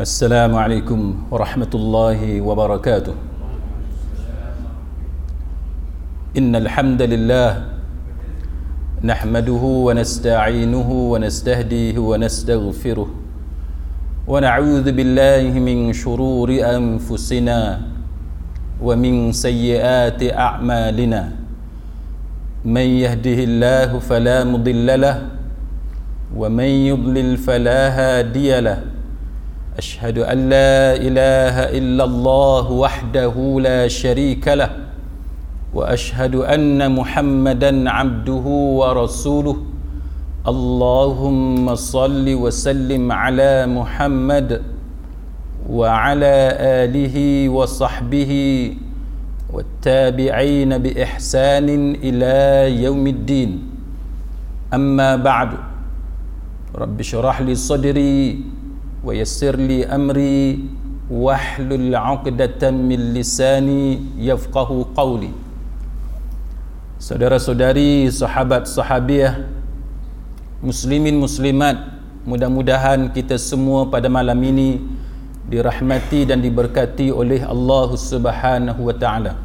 السلام عليكم ورحمة الله وبركاته. إن الحمد لله نحمده ونستعينه ونستهديه ونستغفره ونعوذ بالله من شرور أنفسنا ومن سيئات أعمالنا. من يهده الله فلا مضل له ومن يضلل فلا هادي له. أشهد أن لا إله إلا الله وحده لا شريك له وأشهد أن محمدا عبده ورسوله. اللهم صل وسلم على محمد وعلى آله وصحبه والتابعين بإحسان إلى يوم الدين. أما بعد رب اشرح لي صدري ويسر لي أمري واحلل عقدة من لساني يفقه قولي Saudara-saudari, sahabat sahabiah, muslimin muslimat, mudah-mudahan kita semua pada malam ini dirahmati dan diberkati oleh Allah Subhanahu wa taala.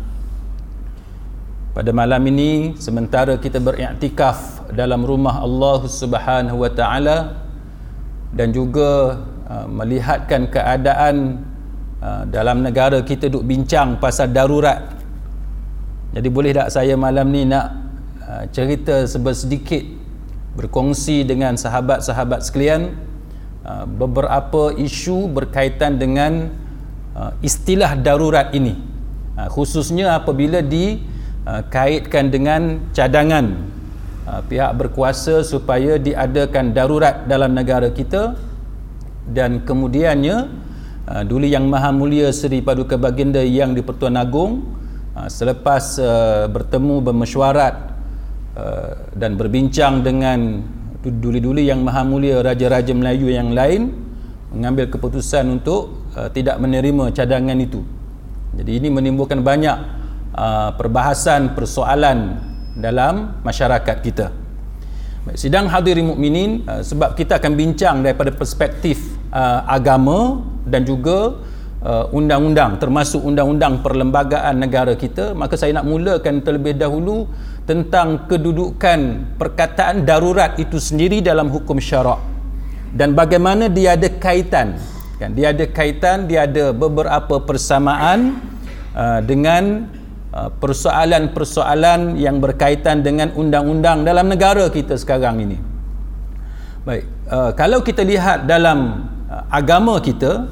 Pada malam ini sementara kita beriktikaf dalam rumah Allah Subhanahu wa taala dan juga uh, melihatkan keadaan uh, dalam negara kita duk bincang pasal darurat jadi boleh tak saya malam ni nak uh, cerita sedikit berkongsi dengan sahabat-sahabat sekalian beberapa isu berkaitan dengan istilah darurat ini. Khususnya apabila dikaitkan dengan cadangan pihak berkuasa supaya diadakan darurat dalam negara kita dan kemudiannya uh, dulu yang maha mulia Seri Paduka Baginda yang di-Pertuan Agong Ha, selepas uh, bertemu bermesyuarat uh, dan berbincang dengan duli-duli yang maha mulia raja-raja Melayu yang lain mengambil keputusan untuk uh, tidak menerima cadangan itu. Jadi ini menimbulkan banyak uh, perbahasan persoalan dalam masyarakat kita sidang hadirin mukminin uh, sebab kita akan bincang daripada perspektif uh, agama dan juga uh, undang-undang termasuk undang-undang perlembagaan negara kita. Maka saya nak mulakan terlebih dahulu tentang kedudukan perkataan darurat itu sendiri dalam hukum syarak. Dan bagaimana dia ada kaitan. Kan dia ada kaitan dia ada beberapa persamaan uh, dengan persoalan-persoalan yang berkaitan dengan undang-undang dalam negara kita sekarang ini baik uh, kalau kita lihat dalam uh, agama kita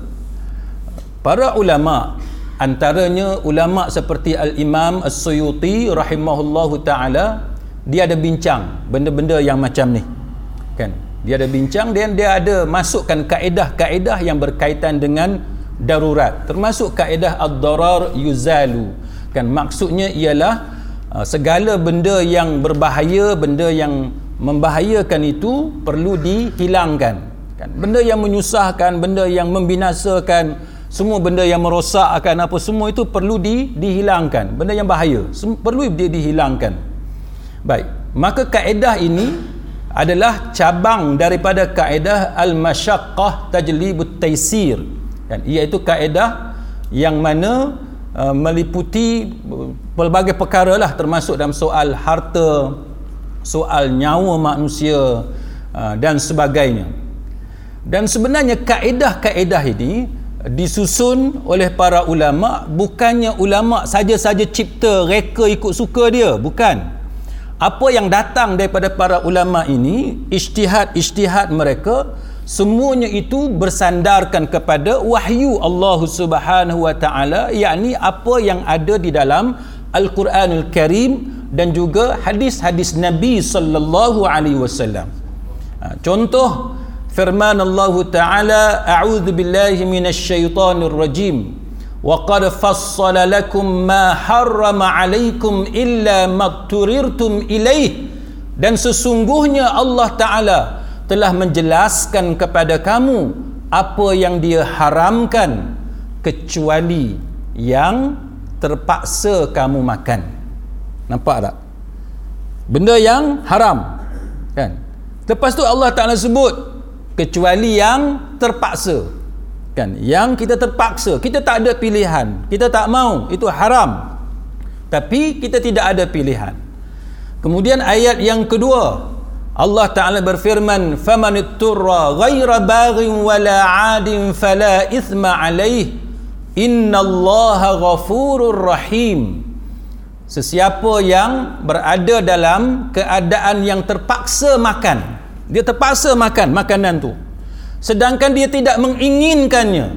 Para ulama antaranya ulama seperti al-Imam As-Suyuti rahimahullahu taala dia ada bincang benda-benda yang macam ni. Kan? Dia ada bincang dan dia ada masukkan kaedah-kaedah yang berkaitan dengan darurat termasuk kaedah ad-darar yuzalu. Kan? Maksudnya ialah uh, segala benda yang berbahaya, benda yang membahayakan itu perlu dihilangkan. Kan? Benda yang menyusahkan, benda yang membinasakan, semua benda yang merosakkan apa semua itu perlu di, dihilangkan. Benda yang bahaya semua, perlu dia dihilangkan. Baik. Maka kaedah ini adalah cabang daripada kaedah al-masyaqqah tajlibut taisir. Kan? Iaitu kaedah yang mana uh, meliputi pelbagai perkara lah termasuk dalam soal harta soal nyawa manusia uh, dan sebagainya. Dan sebenarnya kaedah-kaedah ini disusun oleh para ulama bukannya ulama saja-saja cipta reka ikut suka dia bukan. Apa yang datang daripada para ulama ini ijtihad-ijtihad mereka semuanya itu bersandarkan kepada wahyu Allah Subhanahu wa taala yakni apa yang ada di dalam Al-Quranul Karim dan juga hadis-hadis Nabi sallallahu alaihi wasallam. Ha, contoh firman Allah Ta'ala a'udzu billahi minasy syaithanir rajim. Wa qad fassala lakum ma harrama 'alaikum illa makturirtum ilaih dan sesungguhnya Allah Ta'ala telah menjelaskan kepada kamu apa yang dia haramkan kecuali yang terpaksa kamu makan. Nampak tak? Benda yang haram kan? Lepas tu Allah Ta'ala sebut kecuali yang terpaksa kan? Yang kita terpaksa kita tak ada pilihan kita tak mau itu haram. Tapi kita tidak ada pilihan. Kemudian ayat yang kedua Allah Ta'ala berfirman faman itturra ghaira baghin wala adin fala ithma alaih inna allaha ghafurur rahim. Sesiapa yang berada dalam keadaan yang terpaksa makan dia terpaksa makan makanan tu sedangkan dia tidak menginginkannya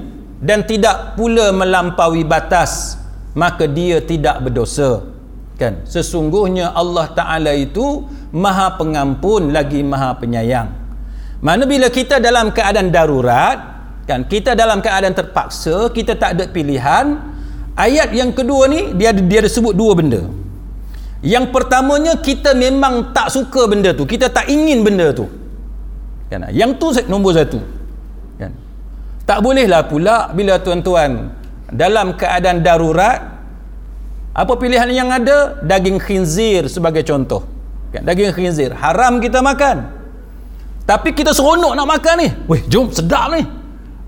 dan tidak pula melampaui batas maka dia tidak berdosa kan? Sesungguhnya Allah taala itu maha pengampun lagi maha penyayang. Mana bila kita dalam keadaan darurat kan? Kita dalam keadaan terpaksa kita tak ada pilihan ayat yang kedua ni dia dia ada sebut dua benda. Yang pertamanya kita memang tak suka benda tu. Kita tak ingin benda tu. Kan? Yang tu nombor satu. Kan? Tak bolehlah pula bila tuan-tuan dalam keadaan darurat apa pilihan yang ada? Daging khinzir sebagai contoh. Kan? Daging khinzir. Haram kita makan. Tapi kita seronok nak makan ni. Weh jom sedap ni.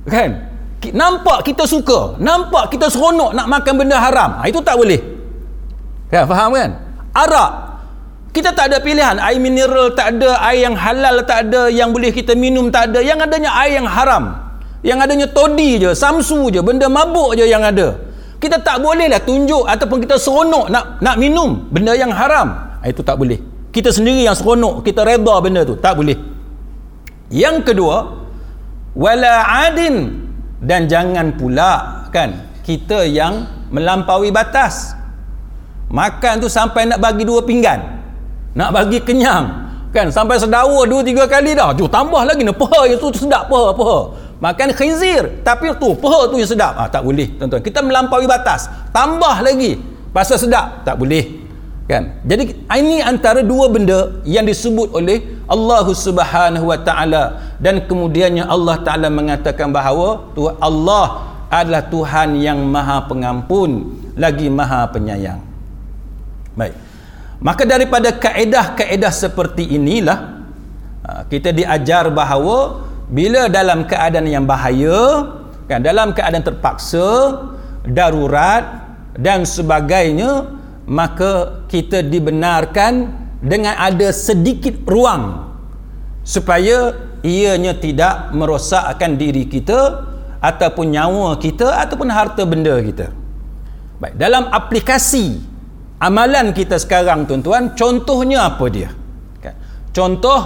Kan? Nampak kita suka. Nampak kita seronok nak makan benda haram. Ha, itu tak boleh. Kan? Faham kan? Arak. Kita tak ada pilihan. Air mineral tak ada air yang halal tak ada yang boleh kita minum tak ada. Yang adanya air yang haram. Yang adanya todi je samsu je benda mabuk je yang ada kita tak boleh lah tunjuk ataupun kita seronok nak nak minum benda yang haram. Ah, itu tak boleh. Kita sendiri yang seronok kita reda benda tu tak boleh. Yang kedua wala adin dan jangan pula kan kita yang melampaui batas. Makan tu sampai nak bagi dua pinggan nak bagi kenyang kan sampai sedawa dua tiga kali dah tu tambah lagi ni peha yang tu sedap peha peha makan khinzir. Tapi tu peha tu yang sedap. Ah tak boleh tuan-tuan. Kita melampaui batas. Tambah lagi pasal sedap. Tak boleh kan? Jadi ini antara dua benda yang disebut oleh Allah Subhanahu wa taala. Dan kemudiannya Allah taala mengatakan bahawa tu Allah adalah Tuhan yang Maha Pengampun lagi Maha Penyayang. Baik. Maka daripada kaedah-kaedah seperti inilah ha, kita diajar bahawa bila dalam keadaan yang bahaya, kan dalam keadaan terpaksa, darurat dan sebagainya, maka kita dibenarkan dengan ada sedikit ruang supaya ianya tidak merosakkan diri kita ataupun nyawa kita ataupun harta benda kita. Baik, dalam aplikasi amalan kita sekarang tuan-tuan contohnya apa dia kan contoh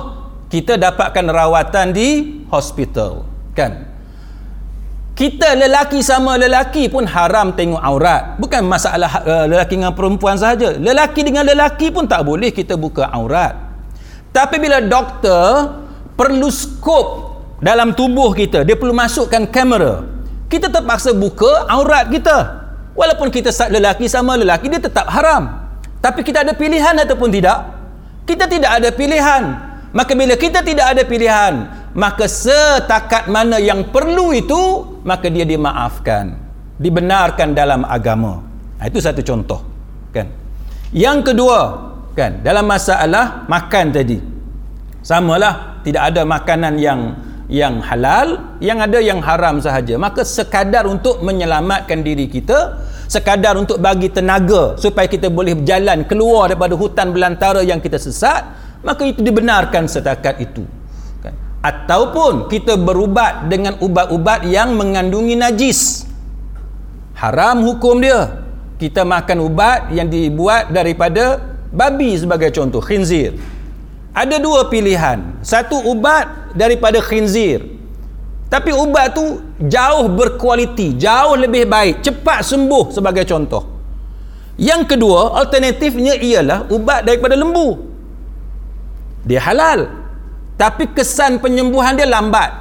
kita dapatkan rawatan di hospital kan kita lelaki sama lelaki pun haram tengok aurat bukan masalah uh, lelaki dengan perempuan sahaja lelaki dengan lelaki pun tak boleh kita buka aurat tapi bila doktor perlu skop dalam tubuh kita dia perlu masukkan kamera kita terpaksa buka aurat kita Walaupun kita lelaki sama lelaki dia tetap haram. Tapi kita ada pilihan ataupun tidak? Kita tidak ada pilihan. Maka bila kita tidak ada pilihan, maka setakat mana yang perlu itu, maka dia dimaafkan. Dibenarkan dalam agama. Nah, itu satu contoh, kan? Yang kedua, kan, dalam masalah makan tadi. Samalah, tidak ada makanan yang yang halal yang ada yang haram sahaja maka sekadar untuk menyelamatkan diri kita sekadar untuk bagi tenaga supaya kita boleh berjalan keluar daripada hutan belantara yang kita sesat maka itu dibenarkan setakat itu? Ataupun kita berubat dengan ubat-ubat yang mengandungi najis. Haram hukum dia. Kita makan ubat yang dibuat daripada babi sebagai contoh khinzir. Ada dua pilihan. Satu ubat daripada khinzir. Tapi ubat tu jauh berkualiti jauh lebih baik cepat sembuh sebagai contoh. Yang kedua alternatifnya ialah ubat daripada lembu. Dia halal tapi kesan penyembuhan dia lambat.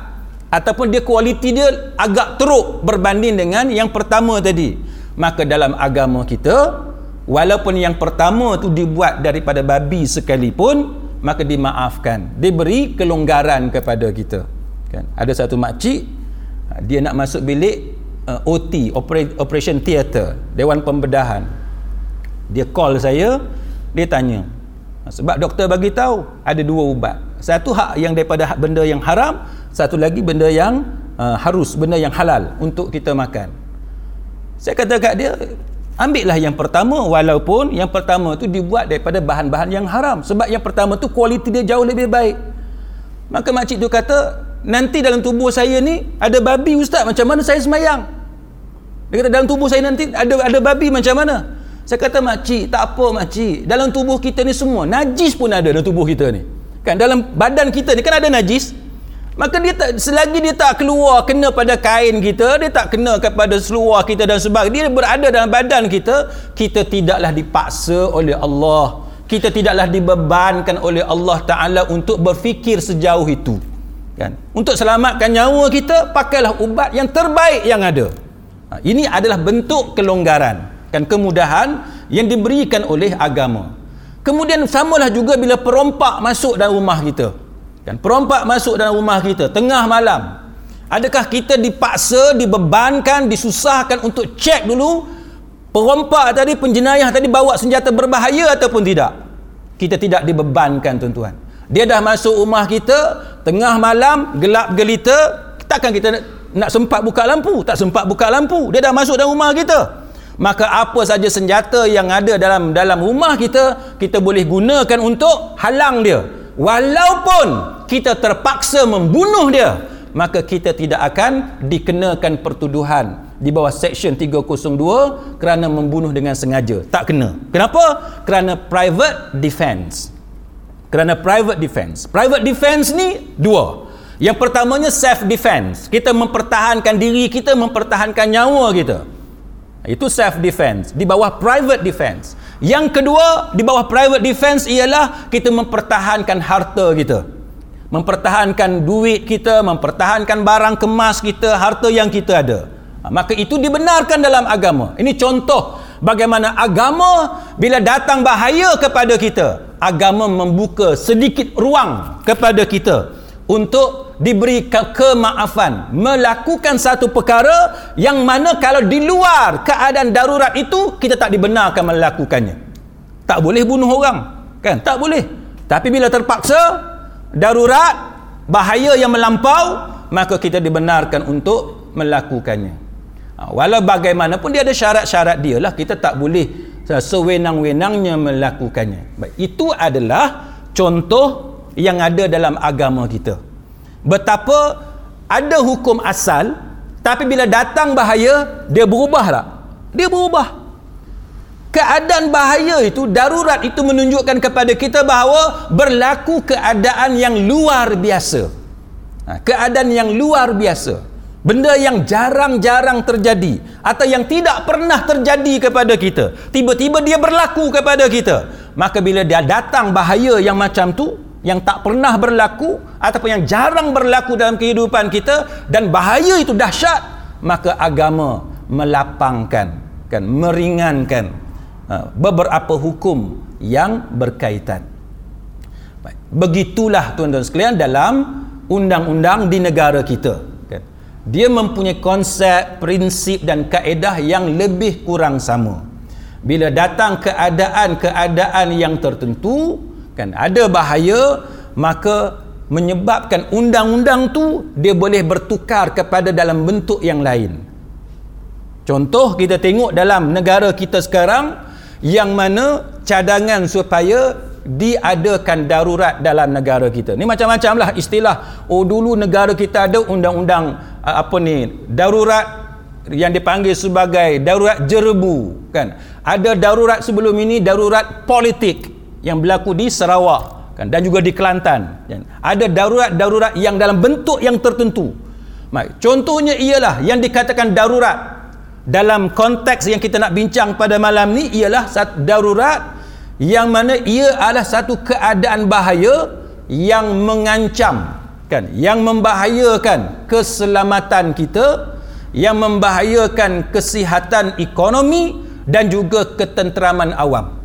Ataupun dia kualiti dia agak teruk berbanding dengan yang pertama tadi. Maka dalam agama kita walaupun yang pertama tu dibuat daripada babi sekalipun maka dimaafkan. Diberi kelonggaran kepada kita. Kan? Ada satu makcik ha, dia nak masuk bilik uh, OT operation theater dewan pembedahan. Dia call saya dia tanya sebab doktor bagi tahu ada dua ubat satu hak yang daripada hak benda yang haram satu lagi benda yang uh, harus benda yang halal untuk kita makan. Saya kata kat dia ambillah yang pertama walaupun yang pertama tu dibuat daripada bahan-bahan yang haram. Sebab yang pertama tu kualiti dia jauh lebih baik. Maka makcik tu kata nanti dalam tubuh saya ni ada babi ustaz macam mana saya semayang? Dia kata dalam tubuh saya nanti ada ada babi macam mana? Saya kata makcik tak apa makcik. Dalam tubuh kita ni semua najis pun ada dalam tubuh kita ni kan dalam badan kita ni kan ada najis. Maka dia tak selagi dia tak keluar kena pada kain kita dia tak kena kepada seluar kita dan sebagainya dia berada dalam badan kita kita tidaklah dipaksa oleh Allah. Kita tidaklah dibebankan oleh Allah Ta'ala untuk berfikir sejauh itu. Kan? Untuk selamatkan nyawa kita pakailah ubat yang terbaik yang ada. Ha, ini adalah bentuk kelonggaran kan kemudahan yang diberikan oleh agama kemudian samalah juga bila perompak masuk dalam rumah kita. Kan? Perompak masuk dalam rumah kita tengah malam. Adakah kita dipaksa dibebankan disusahkan untuk cek dulu perompak tadi penjenayah tadi bawa senjata berbahaya ataupun tidak? Kita tidak dibebankan tuan-tuan. Dia dah masuk rumah kita tengah malam gelap gelita takkan kita nak, nak sempat buka lampu? Tak sempat buka lampu. Dia dah masuk dalam rumah kita maka apa saja senjata yang ada dalam dalam rumah kita kita boleh gunakan untuk halang dia. Walaupun kita terpaksa membunuh dia maka kita tidak akan dikenakan pertuduhan di bawah section 302 kerana membunuh dengan sengaja. Tak kena. Kenapa? Kerana private defense kerana private defense private defense ni dua. Yang pertamanya self defense kita mempertahankan diri kita mempertahankan nyawa kita itu self defense di bawah private defense yang kedua di bawah private defense ialah kita mempertahankan harta kita. Mempertahankan duit kita, mempertahankan barang kemas kita, harta yang kita ada. Ha, maka itu dibenarkan dalam agama. Ini contoh bagaimana agama bila datang bahaya kepada kita, agama membuka sedikit ruang kepada kita untuk diberi ke- kemaafan melakukan satu perkara yang mana kalau di luar keadaan darurat itu kita tak dibenarkan melakukannya. Tak boleh bunuh orang kan? Tak boleh. Tapi bila terpaksa darurat bahaya yang melampau maka kita dibenarkan untuk melakukannya. Ha, walau bagaimanapun dia ada syarat-syarat dia lah kita tak boleh sewenang-wenangnya melakukannya. Baik, itu adalah contoh yang ada dalam agama kita. Betapa ada hukum asal tapi bila datang bahaya dia berubah tak? dia berubah. Keadaan bahaya itu darurat itu menunjukkan kepada kita bahawa berlaku keadaan yang luar biasa. Ha, keadaan yang luar biasa. Benda yang jarang-jarang terjadi atau yang tidak pernah terjadi kepada kita. Tiba-tiba dia berlaku kepada kita. Maka bila dia datang bahaya yang macam tu yang tak pernah berlaku ataupun yang jarang berlaku dalam kehidupan kita dan bahaya itu dahsyat maka agama melapangkan kan meringankan uh, beberapa hukum yang berkaitan Baik. begitulah tuan-tuan sekalian dalam undang-undang di negara kita kan dia mempunyai konsep prinsip dan kaedah yang lebih kurang sama bila datang keadaan-keadaan yang tertentu kan? Ada bahaya maka menyebabkan undang-undang tu dia boleh bertukar kepada dalam bentuk yang lain. Contoh kita tengok dalam negara kita sekarang yang mana cadangan supaya diadakan darurat dalam negara kita. Ni macam-macam lah istilah oh dulu negara kita ada undang-undang apa ni darurat yang dipanggil sebagai darurat jerebu kan? Ada darurat sebelum ini darurat politik yang berlaku di Sarawak kan dan juga di Kelantan kan? ada darurat-darurat yang dalam bentuk yang tertentu Baik. contohnya ialah yang dikatakan darurat dalam konteks yang kita nak bincang pada malam ni ialah satu darurat yang mana ia adalah satu keadaan bahaya yang mengancam kan yang membahayakan keselamatan kita yang membahayakan kesihatan ekonomi dan juga ketenteraman awam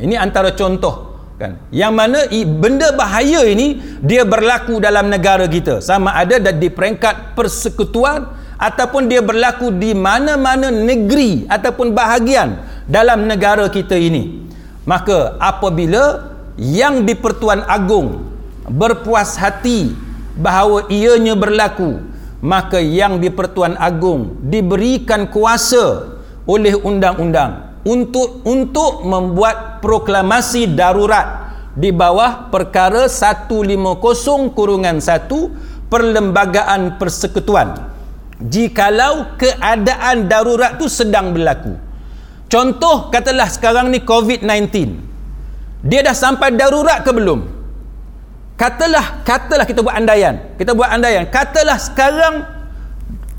ini antara contoh kan. Yang mana benda bahaya ini dia berlaku dalam negara kita. Sama ada di peringkat persekutuan ataupun dia berlaku di mana-mana negeri ataupun bahagian dalam negara kita ini. Maka apabila yang di Pertuan Agong berpuas hati bahawa ianya berlaku maka yang di Pertuan Agong diberikan kuasa oleh undang-undang untuk untuk membuat proklamasi darurat di bawah perkara 150 kurungan 1 perlembagaan persekutuan. Jikalau keadaan darurat tu sedang berlaku. Contoh katalah sekarang ni COVID-19 dia dah sampai darurat ke belum? Katalah katalah kita buat andaian. Kita buat andaian. Katalah sekarang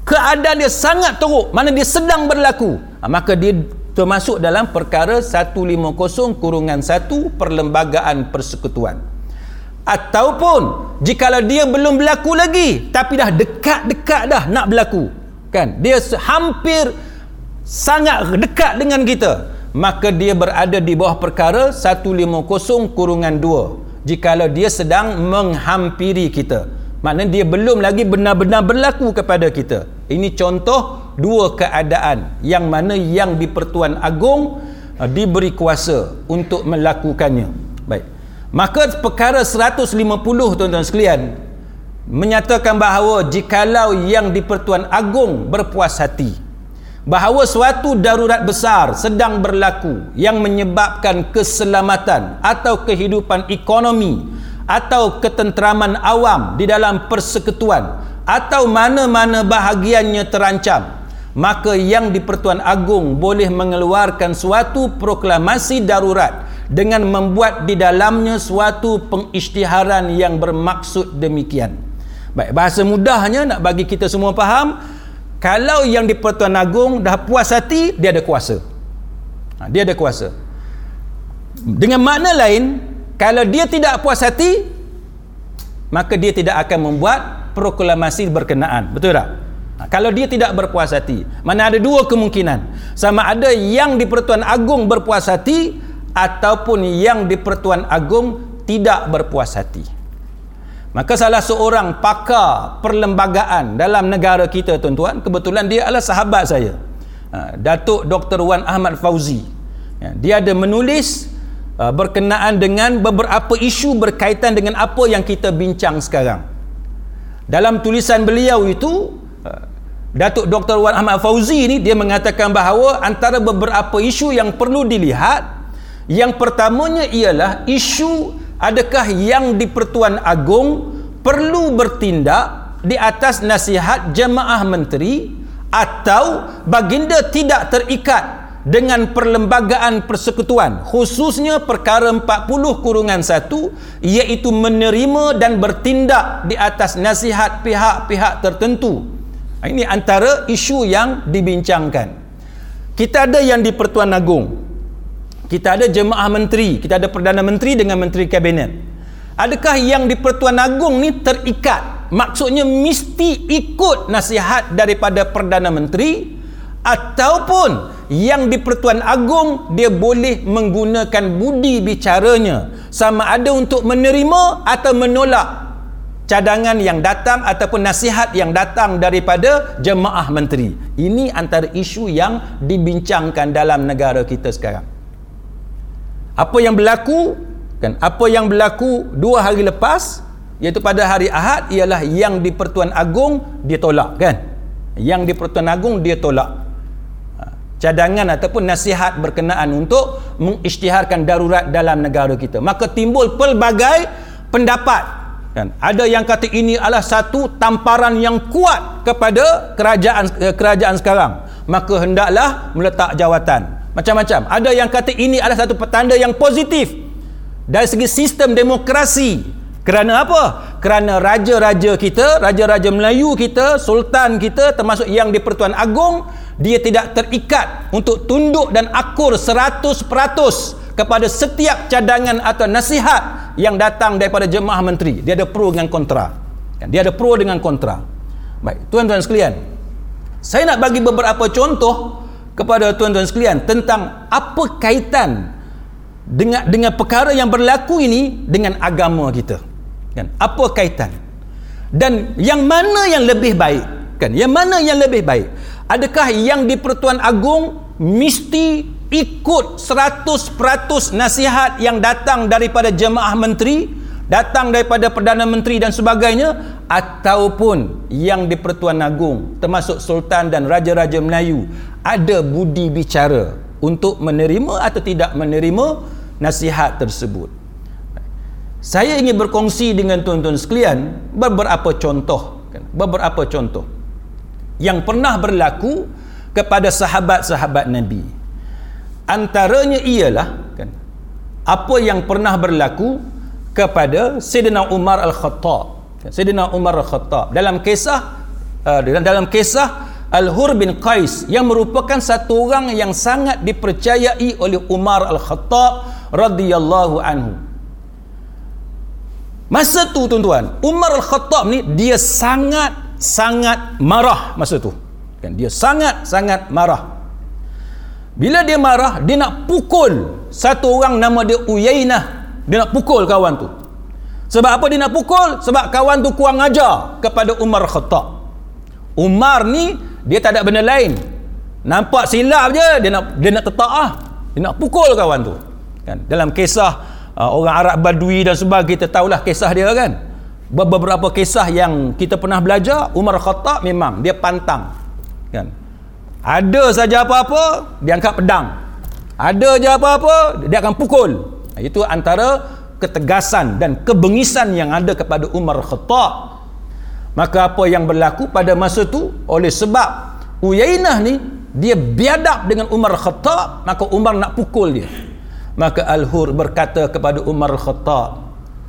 keadaan dia sangat teruk. Mana dia sedang berlaku. Ha, maka dia termasuk dalam perkara 150 kurungan 1 perlembagaan persekutuan. Ataupun jikalau dia belum berlaku lagi tapi dah dekat-dekat dah nak berlaku kan? Dia hampir sangat dekat dengan kita maka dia berada di bawah perkara 150 kurungan 2 jikalau dia sedang menghampiri kita maknanya dia belum lagi benar-benar berlaku kepada kita. Ini contoh dua keadaan yang mana yang di Pertuan Agong uh, diberi kuasa untuk melakukannya. Baik. Maka perkara 150 tuan-tuan sekalian menyatakan bahawa jikalau yang di Pertuan Agong berpuas hati bahawa suatu darurat besar sedang berlaku yang menyebabkan keselamatan atau kehidupan ekonomi atau ketenteraman awam di dalam persekutuan atau mana-mana bahagiannya terancam maka yang di Pertuan Agong boleh mengeluarkan suatu proklamasi darurat dengan membuat di dalamnya suatu pengisytiharan yang bermaksud demikian. Baik, bahasa mudahnya nak bagi kita semua faham, kalau yang di Pertuan Agong dah puas hati, dia ada kuasa. Ha, dia ada kuasa. Dengan makna lain, kalau dia tidak puas hati, maka dia tidak akan membuat proklamasi berkenaan. Betul tak? Ha, kalau dia tidak berpuas hati, mana ada dua kemungkinan. Sama ada yang di Pertuan Agung berpuas hati ataupun yang di Pertuan Agung tidak berpuas hati. Maka salah seorang pakar perlembagaan dalam negara kita tuan-tuan, kebetulan dia adalah sahabat saya. Ha, Datuk Dr. Wan Ahmad Fauzi. Ya, dia ada menulis uh, berkenaan dengan beberapa isu berkaitan dengan apa yang kita bincang sekarang. Dalam tulisan beliau itu Datuk Dr. Wan Ahmad Fauzi ni dia mengatakan bahawa antara beberapa isu yang perlu dilihat yang pertamanya ialah isu adakah yang di Pertuan Agong perlu bertindak di atas nasihat jemaah menteri atau baginda tidak terikat dengan perlembagaan persekutuan khususnya perkara 40 kurungan 1 iaitu menerima dan bertindak di atas nasihat pihak-pihak tertentu ini antara isu yang dibincangkan. Kita ada yang di Pertuan Agong. Kita ada jemaah menteri, kita ada perdana menteri dengan menteri kabinet. Adakah yang di Pertuan Agong ni terikat? Maksudnya mesti ikut nasihat daripada perdana menteri ataupun yang di Pertuan Agong dia boleh menggunakan budi bicaranya sama ada untuk menerima atau menolak cadangan yang datang ataupun nasihat yang datang daripada jemaah menteri. Ini antara isu yang dibincangkan dalam negara kita sekarang. Apa yang berlaku kan apa yang berlaku dua hari lepas iaitu pada hari Ahad ialah yang di Pertuan Agong dia tolak kan. Yang di Pertuan Agong dia tolak. Ha, cadangan ataupun nasihat berkenaan untuk mengisytiharkan darurat dalam negara kita. Maka timbul pelbagai pendapat kan? Ada yang kata ini adalah satu tamparan yang kuat kepada kerajaan eh, kerajaan sekarang. Maka hendaklah meletak jawatan. Macam-macam. Ada yang kata ini adalah satu petanda yang positif. Dari segi sistem demokrasi. Kerana apa? Kerana raja-raja kita raja-raja Melayu kita sultan kita termasuk yang di Pertuan Agong dia tidak terikat untuk tunduk dan akur 100% kepada setiap cadangan atau nasihat yang datang daripada jemaah menteri. Dia ada pro dengan kontra. Kan? dia ada pro dengan kontra. Baik tuan-tuan sekalian. Saya nak bagi beberapa contoh kepada tuan-tuan sekalian tentang apa kaitan dengan dengan perkara yang berlaku ini dengan agama kita. Kan? Apa kaitan? Dan yang mana yang lebih baik? Kan? Yang mana yang lebih baik? Adakah yang di Pertuan Agong mesti ikut 100% nasihat yang datang daripada jemaah menteri datang daripada Perdana Menteri dan sebagainya ataupun yang di Pertuan Agung termasuk Sultan dan Raja-Raja Melayu ada budi bicara untuk menerima atau tidak menerima nasihat tersebut saya ingin berkongsi dengan tuan-tuan sekalian beberapa contoh kan? beberapa contoh yang pernah berlaku kepada sahabat-sahabat Nabi antaranya ialah kan apa yang pernah berlaku kepada Sayyidina Umar Al-Khattab. Sayyidina Umar Al-Khattab. Dalam kisah uh, dalam kisah Al-Hur bin Qais yang merupakan satu orang yang sangat dipercayai oleh Umar Al-Khattab radhiyallahu anhu. Masa tu tuan-tuan Umar Al-Khattab ni dia sangat sangat marah masa tu. Kan dia sangat sangat marah bila dia marah, dia nak pukul satu orang nama dia Uyainah. Dia nak pukul kawan tu. Sebab apa dia nak pukul? Sebab kawan tu kurang ajar kepada Umar Khattab. Umar ni, dia tak ada benda lain. Nampak silap je, dia nak dia nak teta'ah. Dia nak pukul kawan tu. Kan? Dalam kisah uh, orang Arab Badui dan sebagainya, kita tahulah kisah dia kan. Beberapa kisah yang kita pernah belajar, Umar Khattab memang dia pantang. Kan? Ada saja apa-apa dia angkat pedang. Ada je apa-apa dia akan pukul. Itu antara ketegasan dan kebengisan yang ada kepada Umar Khattab. Maka apa yang berlaku pada masa itu oleh sebab Uyainah ni dia biadab dengan Umar Khattab maka Umar nak pukul dia. Maka Al-Hur berkata kepada Umar Khattab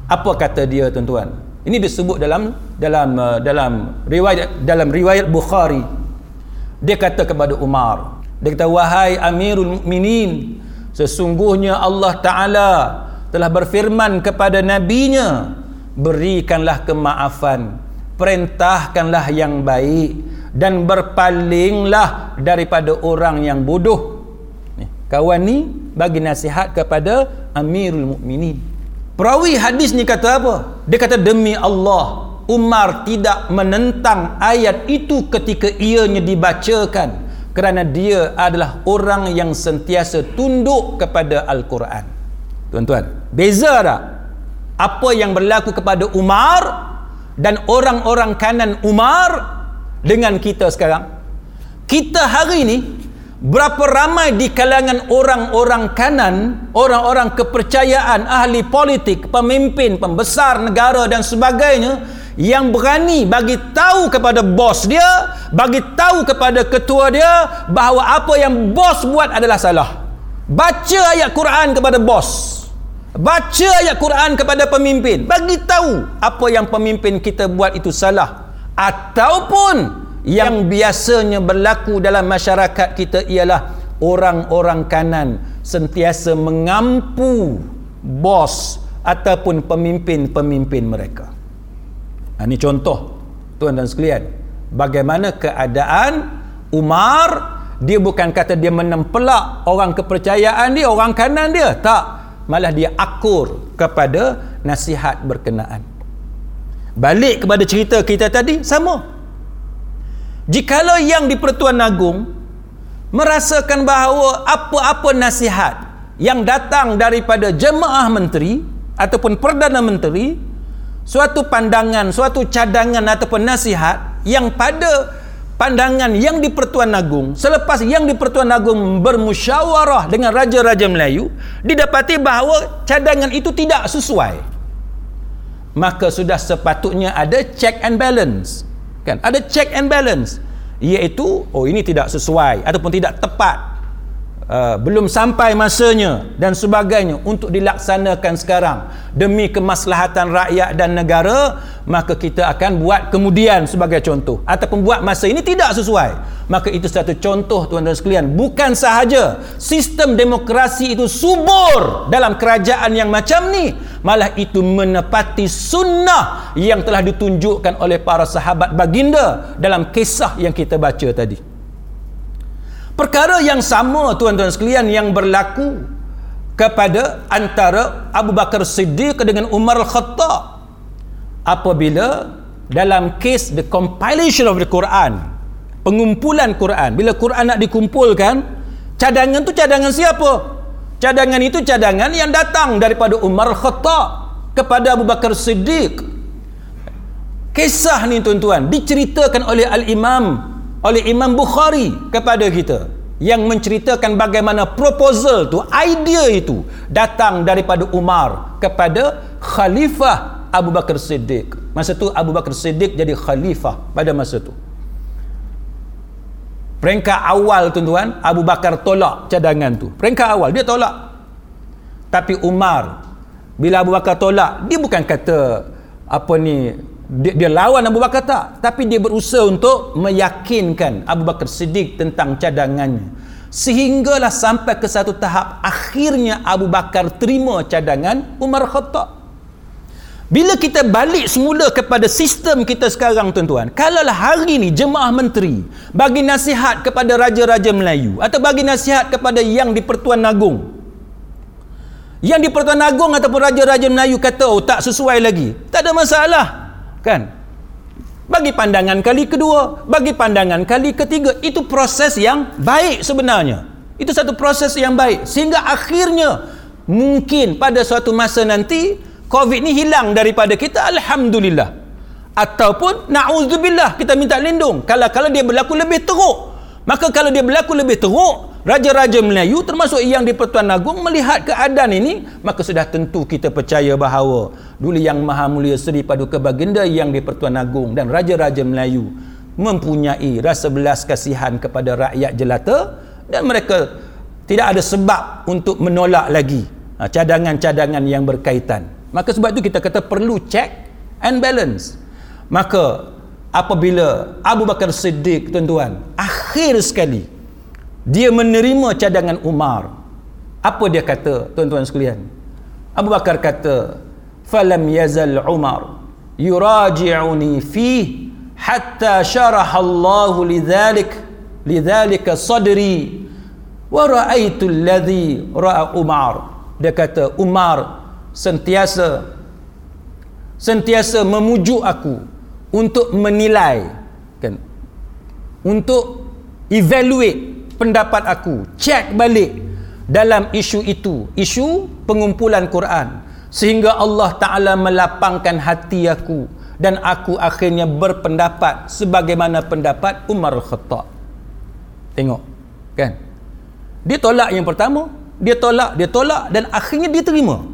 apa kata dia tuan-tuan? Ini disebut dalam dalam uh, dalam riwayat dalam riwayat Bukhari dia kata kepada Umar. Dia kata wahai Amirul Mukminin sesungguhnya Allah Taala telah berfirman kepada nabinya berikanlah kemaafan perintahkanlah yang baik dan berpalinglah daripada orang yang bodoh. Kawan ni bagi nasihat kepada Amirul Mukminin perawi hadis ni kata apa? Dia kata demi Allah Umar tidak menentang ayat itu ketika ianya dibacakan kerana dia adalah orang yang sentiasa tunduk kepada Al-Quran. Tuan-tuan, beza tak? Apa yang berlaku kepada Umar dan orang-orang kanan Umar dengan kita sekarang? Kita hari ini berapa ramai di kalangan orang-orang kanan, orang-orang kepercayaan, ahli politik, pemimpin, pembesar negara dan sebagainya yang berani bagi tahu kepada bos dia, bagi tahu kepada ketua dia bahawa apa yang bos buat adalah salah. Baca ayat Quran kepada bos. Baca ayat Quran kepada pemimpin. Bagi tahu apa yang pemimpin kita buat itu salah. Ataupun yang biasanya berlaku dalam masyarakat kita ialah orang-orang kanan sentiasa mengampu bos ataupun pemimpin-pemimpin mereka. Ini ha, contoh tuan dan sekalian. Bagaimana keadaan Umar dia bukan kata dia menempelak orang kepercayaan dia, orang kanan dia. Tak. Malah dia akur kepada nasihat berkenaan. Balik kepada cerita kita tadi, sama. Jikalau yang di Pertuan Agung merasakan bahawa apa-apa nasihat yang datang daripada jemaah menteri ataupun Perdana Menteri suatu pandangan, suatu cadangan ataupun nasihat yang pada pandangan yang di Pertuan Agung selepas yang di Pertuan Agung bermusyawarah dengan Raja-Raja Melayu didapati bahawa cadangan itu tidak sesuai. Maka sudah sepatutnya ada check and balance kan? Ada check and balance iaitu oh ini tidak sesuai ataupun tidak tepat Uh, belum sampai masanya dan sebagainya untuk dilaksanakan sekarang. Demi kemaslahatan rakyat dan negara maka kita akan buat kemudian sebagai contoh. Ataupun buat masa ini tidak sesuai. Maka itu satu contoh tuan-tuan sekalian. Bukan sahaja sistem demokrasi itu subur dalam kerajaan yang macam ni. Malah itu menepati sunnah yang telah ditunjukkan oleh para sahabat baginda dalam kisah yang kita baca tadi Perkara yang sama tuan-tuan sekalian yang berlaku kepada antara Abu Bakar Siddiq dengan Umar Al-Khattab. Apabila dalam kes the compilation of the Quran pengumpulan Quran bila Quran nak dikumpulkan cadangan tu cadangan siapa? Cadangan itu cadangan yang datang daripada Umar Al-Khattab kepada Abu Bakar Siddiq. Kisah ni tuan-tuan diceritakan oleh Al-Imam oleh Imam Bukhari kepada kita yang menceritakan bagaimana proposal tu idea itu datang daripada Umar kepada Khalifah Abu Bakar Siddiq. Masa tu Abu Bakar Siddiq jadi Khalifah pada masa tu. Peringkat awal tuan-tuan Abu Bakar tolak cadangan tu. Peringkat awal dia tolak. Tapi Umar bila Abu Bakar tolak dia bukan kata apa ni dia, dia lawan Abu Bakar tak? Tapi dia berusaha untuk meyakinkan Abu Bakar Siddiq tentang cadangannya. Sehinggalah sampai ke satu tahap akhirnya Abu Bakar terima cadangan Umar Khattab. Bila kita balik semula kepada sistem kita sekarang tuan-tuan kalaulah hari ni jemaah menteri bagi nasihat kepada raja-raja Melayu atau bagi nasihat kepada yang di Pertuan Agong yang di Pertuan Agong ataupun raja-raja Melayu kata oh tak sesuai lagi. Tak ada masalah kan? Bagi pandangan kali kedua bagi pandangan kali ketiga itu proses yang baik sebenarnya. Itu satu proses yang baik. Sehingga akhirnya mungkin pada suatu masa nanti covid ni hilang daripada kita alhamdulillah. Ataupun na'udzubillah kita minta lindung. Kalau kalau dia berlaku lebih teruk maka kalau dia berlaku lebih teruk Raja-raja Melayu termasuk yang di Pertuan Agong melihat keadaan ini maka sudah tentu kita percaya bahawa dulu yang Maha Mulia Seri Paduka Baginda yang di Pertuan Agong dan raja-raja Melayu mempunyai rasa belas kasihan kepada rakyat jelata dan mereka tidak ada sebab untuk menolak lagi ha, cadangan-cadangan yang berkaitan. Maka sebab itu kita kata perlu check and balance. Maka apabila Abu Bakar Siddiq tuan-tuan sekali dia menerima cadangan Umar. Apa dia kata tuan-tuan sekalian? Abu Bakar kata falam yazal Umar yuraji'uni fi hatta syarah Allah lidzalik lidzalika sadri wa ra'aitu alladhi ra'a Umar. Dia kata Umar sentiasa sentiasa memujuk aku untuk menilai kan? Untuk evaluate pendapat aku. Cek balik dalam isu itu. Isu pengumpulan Quran. Sehingga Allah Ta'ala melapangkan hati aku dan aku akhirnya berpendapat sebagaimana pendapat Umar Khattab tengok kan? Dia tolak yang pertama dia tolak dia tolak dan akhirnya dia terima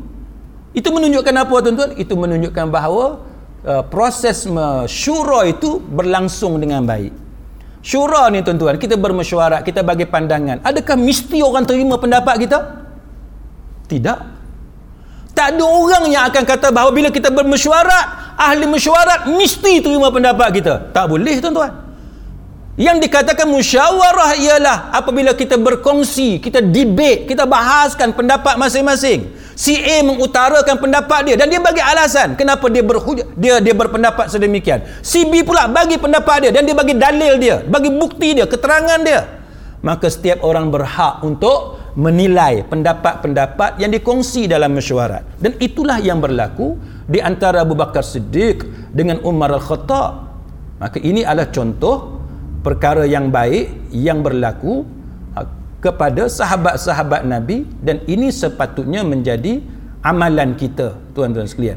itu menunjukkan apa tuan-tuan? Itu menunjukkan bahawa uh, proses syura itu berlangsung dengan baik Syura ni tuan-tuan, kita bermesyuarat, kita bagi pandangan. Adakah mesti orang terima pendapat kita? Tidak. Tak ada orang yang akan kata bahawa bila kita bermesyuarat, ahli mesyuarat mesti terima pendapat kita. Tak boleh tuan-tuan. Yang dikatakan musyawarah ialah apabila kita berkongsi, kita debate, kita bahaskan pendapat masing-masing si A mengutarakan pendapat dia dan dia bagi alasan kenapa dia berhujah, dia dia berpendapat sedemikian. Si B pula bagi pendapat dia dan dia bagi dalil dia bagi bukti dia keterangan dia. Maka setiap orang berhak untuk menilai pendapat-pendapat yang dikongsi dalam mesyuarat. Dan itulah yang berlaku di antara Abu Bakar Siddiq dengan Umar Al-Khattab. Maka ini adalah contoh perkara yang baik yang berlaku kepada sahabat-sahabat Nabi dan ini sepatutnya menjadi amalan kita tuan-tuan sekalian.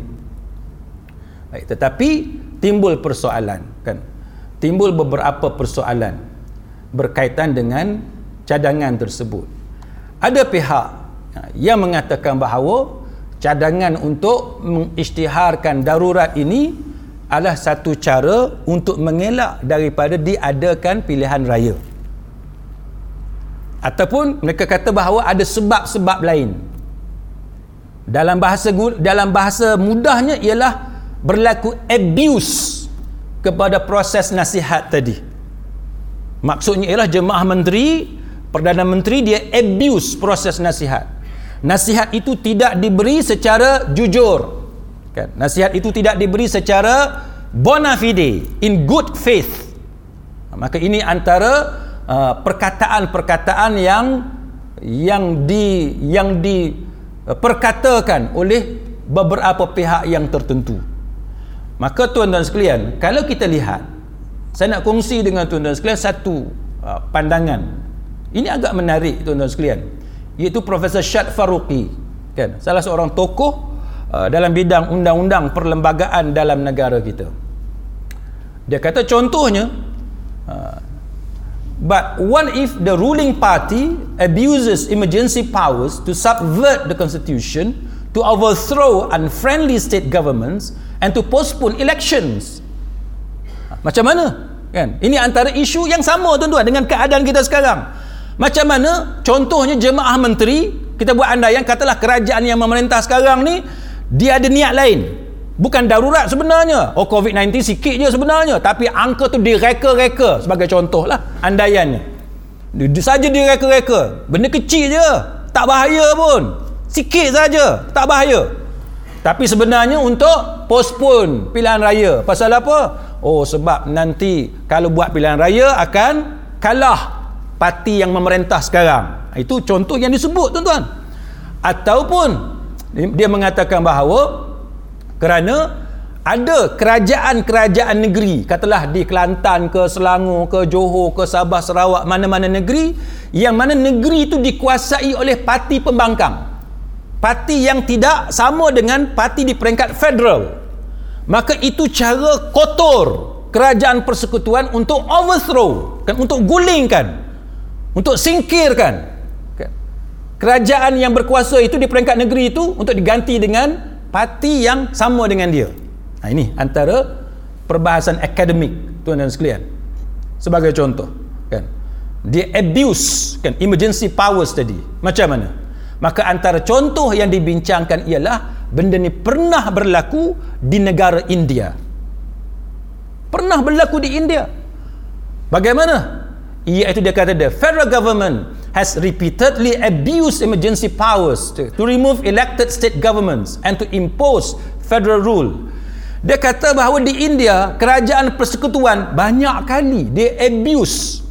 Baik, tetapi timbul persoalan kan. Timbul beberapa persoalan berkaitan dengan cadangan tersebut. Ada pihak ha, yang mengatakan bahawa cadangan untuk mengisytiharkan darurat ini adalah satu cara untuk mengelak daripada diadakan pilihan raya ataupun mereka kata bahawa ada sebab-sebab lain. Dalam bahasa dalam bahasa mudahnya ialah berlaku abuse kepada proses nasihat tadi. Maksudnya ialah jemaah menteri perdana menteri dia abuse proses nasihat. Nasihat itu tidak diberi secara jujur. Kan? Nasihat itu tidak diberi secara bona fide in good faith. Maka ini antara Uh, perkataan-perkataan yang yang di yang diperkatakan uh, oleh beberapa pihak yang tertentu. Maka tuan-tuan sekalian, kalau kita lihat saya nak kongsi dengan tuan-tuan sekalian satu uh, pandangan. Ini agak menarik tuan-tuan sekalian. Iaitu Profesor Syad Faruqi, kan? Salah seorang tokoh uh, dalam bidang undang-undang perlembagaan dalam negara kita dia kata contohnya uh, but what if the ruling party abuses emergency powers to subvert the constitution to overthrow unfriendly state governments and to postpone elections? Macam mana? Kan? Ini antara isu yang sama tuan-tuan dengan keadaan kita sekarang. Macam mana? Contohnya jemaah menteri kita buat andaian katalah kerajaan yang memerintah sekarang ni dia ada niat lain bukan darurat sebenarnya. Oh COVID-19 sikit je sebenarnya. Tapi angka tu direka-reka sebagai contoh lah andaiannya dia saja direka-reka. Benda kecil je. Tak bahaya pun. Sikit saja. Tak bahaya. Tapi sebenarnya untuk postpone pilihan raya. Pasal apa? Oh sebab nanti kalau buat pilihan raya akan kalah parti yang memerintah sekarang. Itu contoh yang disebut tuan-tuan. Ataupun dia mengatakan bahawa kerana ada kerajaan-kerajaan negeri, katalah di Kelantan ke Selangor ke Johor ke Sabah Sarawak mana-mana negeri yang mana negeri itu dikuasai oleh parti pembangkang. Parti yang tidak sama dengan parti di peringkat federal. Maka itu cara kotor kerajaan persekutuan untuk overthrow, kan untuk gulingkan untuk singkirkan kerajaan yang berkuasa itu di peringkat negeri itu untuk diganti dengan parti yang sama dengan dia. Nah, ini antara perbahasan akademik tuan dan sekalian. Sebagai contoh kan? Dia abuse kan? Emergency powers tadi. Macam mana? Maka antara contoh yang dibincangkan ialah benda ni pernah berlaku di negara India. Pernah berlaku di India. Bagaimana? Iaitu dia kata the federal government has repeatedly abused emergency powers to, to remove elected state governments and to impose federal rule. Dia kata bahawa di India kerajaan persekutuan banyak kali dia abuse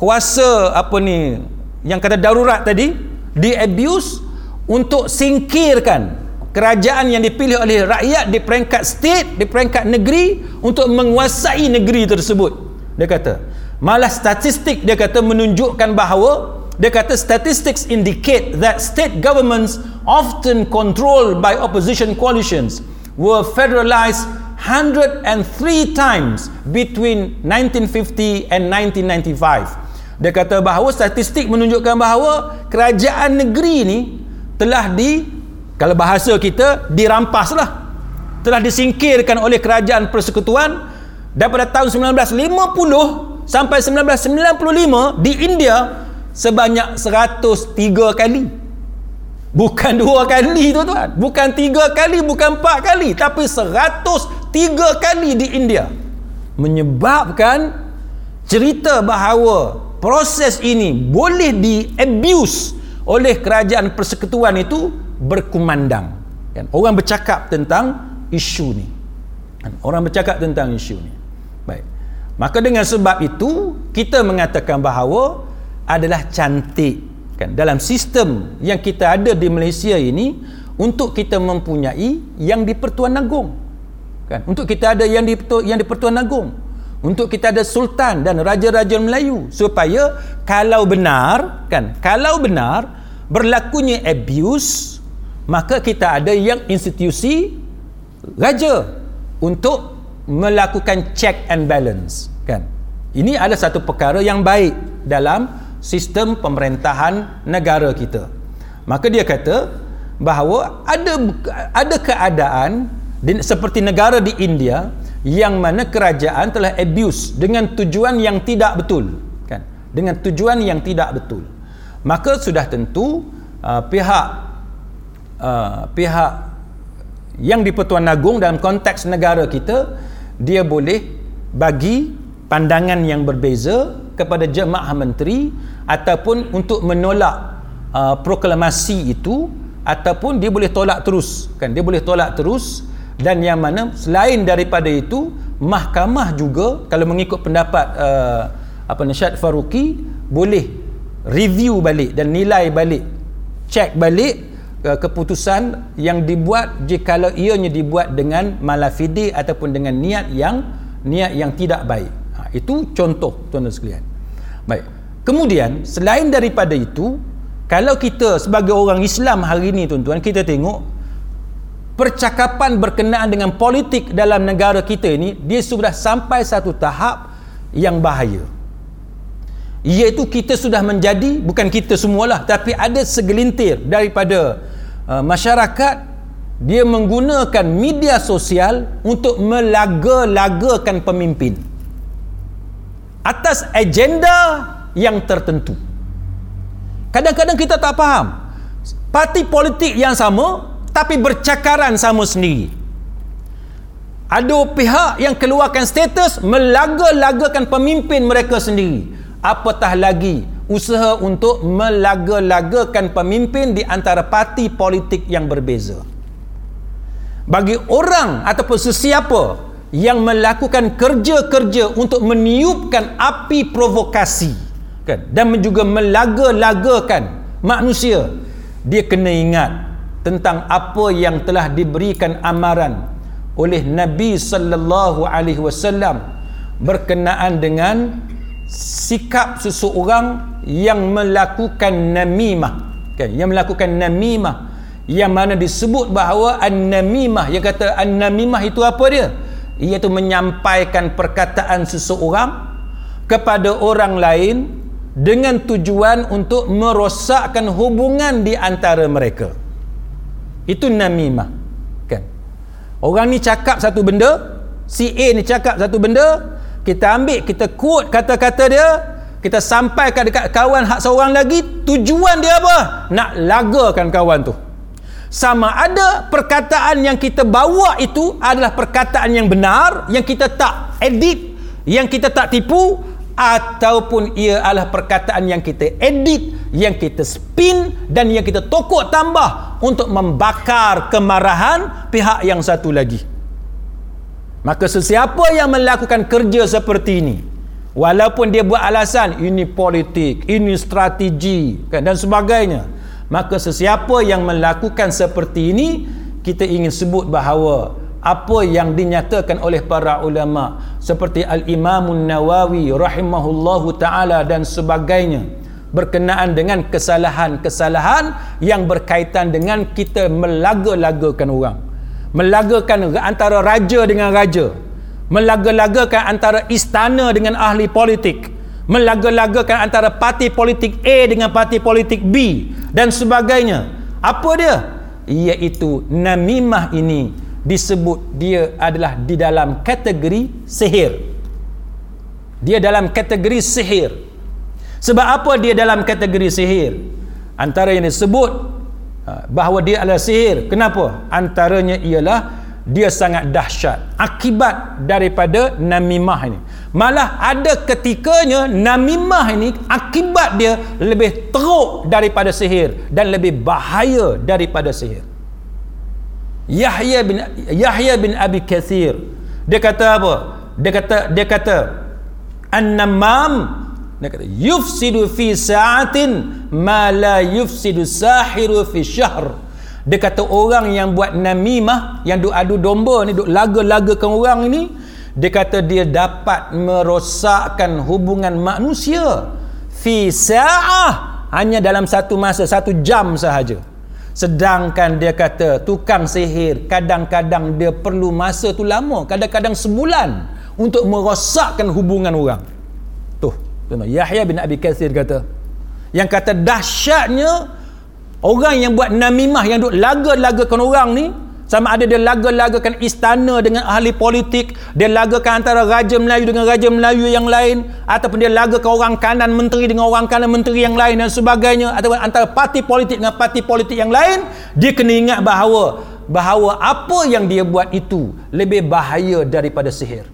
kuasa apa ni yang kata darurat tadi dia abuse untuk singkirkan kerajaan yang dipilih oleh rakyat di peringkat state di peringkat negeri untuk menguasai negeri tersebut. Dia kata malah statistik dia kata menunjukkan bahawa dia kata statistics indicate that state governments often controlled by opposition coalitions were federalized 103 times between 1950 and 1995 dia kata bahawa statistik menunjukkan bahawa kerajaan negeri ini telah di kalau bahasa kita dirampaslah. Telah disingkirkan oleh kerajaan persekutuan daripada tahun 1950 sampai 1995 di India sebanyak 103 kali. Bukan dua kali tuan-tuan. Bukan tiga kali bukan empat kali tapi 103 kali di India. Menyebabkan cerita bahawa proses ini boleh di abuse oleh kerajaan persekutuan itu berkumandang. Kan? Orang bercakap tentang isu ni. Kan? Orang bercakap tentang isu ni. Baik. Maka dengan sebab itu kita mengatakan bahawa adalah cantik kan dalam sistem yang kita ada di Malaysia ini untuk kita mempunyai yang di Pertuan Agong. Kan? Untuk kita ada yang di yang di Pertuan Agong. Untuk kita ada sultan dan raja-raja Melayu supaya kalau benar kan kalau benar berlakunya abuse maka kita ada yang institusi raja untuk melakukan check and balance kan ini adalah satu perkara yang baik dalam sistem pemerintahan negara kita. Maka dia kata bahawa ada ada keadaan di, seperti negara di India yang mana kerajaan telah abuse dengan tujuan yang tidak betul kan? Dengan tujuan yang tidak betul. Maka sudah tentu uh, pihak uh, pihak yang di-Pertuan Agong dalam konteks negara kita dia boleh bagi pandangan yang berbeza kepada jemaah menteri ataupun untuk menolak uh, proklamasi itu ataupun dia boleh tolak terus kan dia boleh tolak terus dan yang mana selain daripada itu mahkamah juga kalau mengikut pendapat uh, apa Nishad Faruqi boleh review balik dan nilai balik cek balik uh, keputusan yang dibuat jika ianya dibuat dengan malafide ataupun dengan niat yang niat yang tidak baik. Ha, itu contoh tuan-tuan sekalian. Baik. Kemudian selain daripada itu, kalau kita sebagai orang Islam hari ini tuan-tuan kita tengok percakapan berkenaan dengan politik dalam negara kita ini dia sudah sampai satu tahap yang bahaya iaitu kita sudah menjadi bukan kita semualah tapi ada segelintir daripada uh, masyarakat dia menggunakan media sosial untuk melaga-lagakan pemimpin atas agenda yang tertentu. Kadang-kadang kita tak faham. Parti politik yang sama tapi bercakaran sama sendiri. Ada pihak yang keluarkan status melaga-lagakan pemimpin mereka sendiri. Apatah lagi usaha untuk melaga-lagakan pemimpin di antara parti politik yang berbeza? Bagi orang ataupun sesiapa yang melakukan kerja-kerja untuk meniupkan api provokasi kan? Dan juga melaga-lagakan manusia. Dia kena ingat tentang apa yang telah diberikan amaran oleh Nabi sallallahu alaihi wasallam berkenaan dengan sikap seseorang yang melakukan namimah kan? Yang melakukan namimah yang mana disebut bahawa an-namimah yang kata an-namimah itu apa dia iaitu menyampaikan perkataan seseorang kepada orang lain dengan tujuan untuk merosakkan hubungan di antara mereka. Itu namimah kan? Orang ni cakap satu benda si A ni cakap satu benda kita ambil kita quote kata-kata dia kita sampaikan dekat kawan hak seorang lagi tujuan dia apa? Nak lagakan kawan tu sama ada perkataan yang kita bawa itu adalah perkataan yang benar yang kita tak edit yang kita tak tipu ataupun ia adalah perkataan yang kita edit, yang kita spin dan yang kita tokok tambah untuk membakar kemarahan pihak yang satu lagi. Maka sesiapa yang melakukan kerja seperti ini, walaupun dia buat alasan ini politik, ini strategi kan, dan sebagainya, maka sesiapa yang melakukan seperti ini, kita ingin sebut bahawa apa yang dinyatakan oleh para ulama seperti al-Imam Nawawi rahimahullahu taala dan sebagainya berkenaan dengan kesalahan-kesalahan yang berkaitan dengan kita melaga-lagakan orang. Melagakan antara raja dengan raja. Melaga-lagakan antara istana dengan ahli politik. Melaga-lagakan antara parti politik A dengan parti politik B dan sebagainya. Apa dia? Iaitu namimah ini disebut dia adalah di dalam kategori sihir. Dia dalam kategori sihir. Sebab apa dia dalam kategori sihir? Antara yang disebut ha, bahawa dia adalah sihir. Kenapa? Antaranya ialah dia sangat dahsyat. Akibat daripada namimah ini. Malah ada ketikanya namimah ini akibat dia lebih teruk daripada sihir dan lebih bahaya daripada sihir. Yahya bin Yahya bin Abi Kathir. Dia kata apa? Dia kata dia kata an-namam dia kata yufsidu fi sa'atin ma la yufsidu sahiru fi syahr dia kata orang yang buat namimah yang duk adu domba ni duk laga-lagakan orang ini dia kata dia dapat merosakkan hubungan manusia fi sa'ah hanya dalam satu masa satu jam sahaja. Sedangkan dia kata tukang sihir kadang-kadang dia perlu masa tu lama kadang-kadang sebulan untuk merosakkan hubungan orang. Tuh Yahya bin Abi Kathir kata yang kata dahsyatnya orang yang buat namimah yang duk laga-lagakan orang ni sama ada dia laga-lagakan istana dengan ahli politik dia lagakan antara raja Melayu dengan raja Melayu yang lain ataupun dia lagakan orang kanan menteri dengan orang kanan menteri yang lain dan sebagainya ataupun antara parti politik dengan parti politik yang lain dia kena ingat bahawa bahawa apa yang dia buat itu lebih bahaya daripada sihir.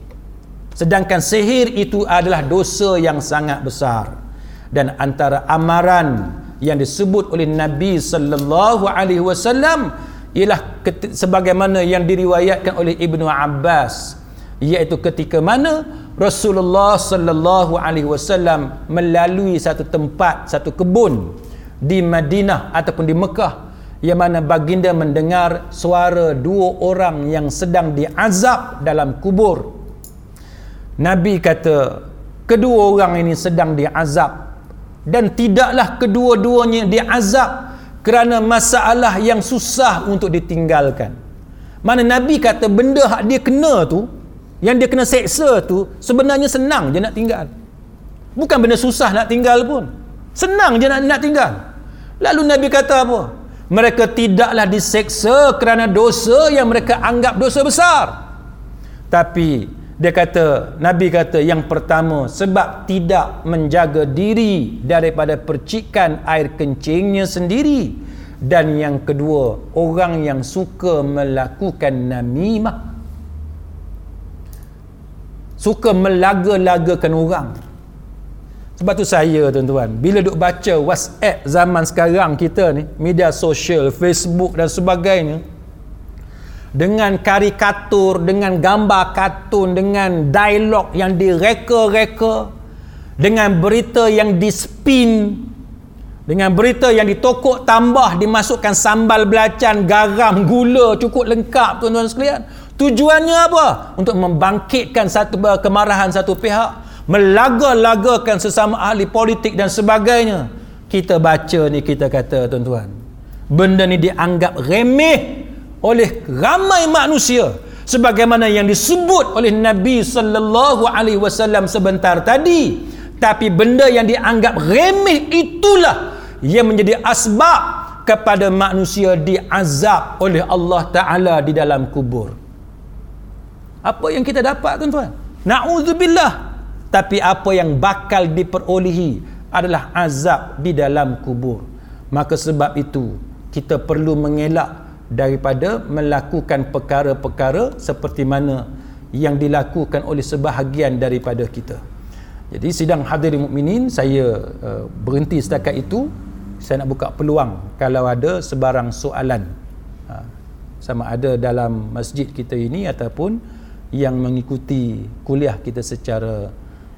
Sedangkan sihir itu adalah dosa yang sangat besar. Dan antara amaran yang disebut oleh Nabi sallallahu alaihi wasallam ialah sebagaimana yang diriwayatkan oleh Ibnu Abbas iaitu ketika mana Rasulullah sallallahu alaihi wasallam melalui satu tempat satu kebun di Madinah ataupun di Mekah yang mana baginda mendengar suara dua orang yang sedang diazab dalam kubur. Nabi kata kedua orang ini sedang diazab dan tidaklah kedua-duanya diazab kerana masalah yang susah untuk ditinggalkan. Mana Nabi kata benda hak dia kena tu yang dia kena seksa tu sebenarnya senang je nak tinggal. Bukan benda susah nak tinggal pun. Senang je nak, nak tinggal. Lalu Nabi kata apa? Mereka tidaklah diseksa kerana dosa yang mereka anggap dosa besar. Tapi dia kata Nabi kata yang pertama sebab tidak menjaga diri daripada percikan air kencingnya sendiri. Dan yang kedua orang yang suka melakukan namimah. Suka melaga-lagakan orang. Sebab tu saya tuan-tuan bila duk baca whatsapp zaman sekarang kita ni media sosial facebook dan sebagainya dengan karikatur dengan gambar kartun dengan dialog yang direka-reka dengan berita yang dispin dengan berita yang ditokok tambah dimasukkan sambal belacan garam gula cukup lengkap tuan-tuan sekalian. Tujuannya apa? Untuk membangkitkan satu kemarahan satu pihak melaga-lagakan sesama ahli politik dan sebagainya. Kita baca ni kita kata tuan-tuan. Benda ni dianggap remeh oleh ramai manusia sebagaimana yang disebut oleh Nabi sallallahu alaihi wasallam sebentar tadi. Tapi benda yang dianggap remeh itulah yang menjadi asbab kepada manusia diazab oleh Allah Ta'ala di dalam kubur. Apa yang kita dapat tuan-tuan? Na'udzubillah. Tapi apa yang bakal diperolehi adalah azab di dalam kubur. Maka sebab itu kita perlu mengelak daripada melakukan perkara-perkara seperti mana yang dilakukan oleh sebahagian daripada kita. Jadi sidang hadirin mukminin saya uh, berhenti setakat itu. Saya nak buka peluang kalau ada sebarang soalan ha, sama ada dalam masjid kita ini ataupun yang mengikuti kuliah kita secara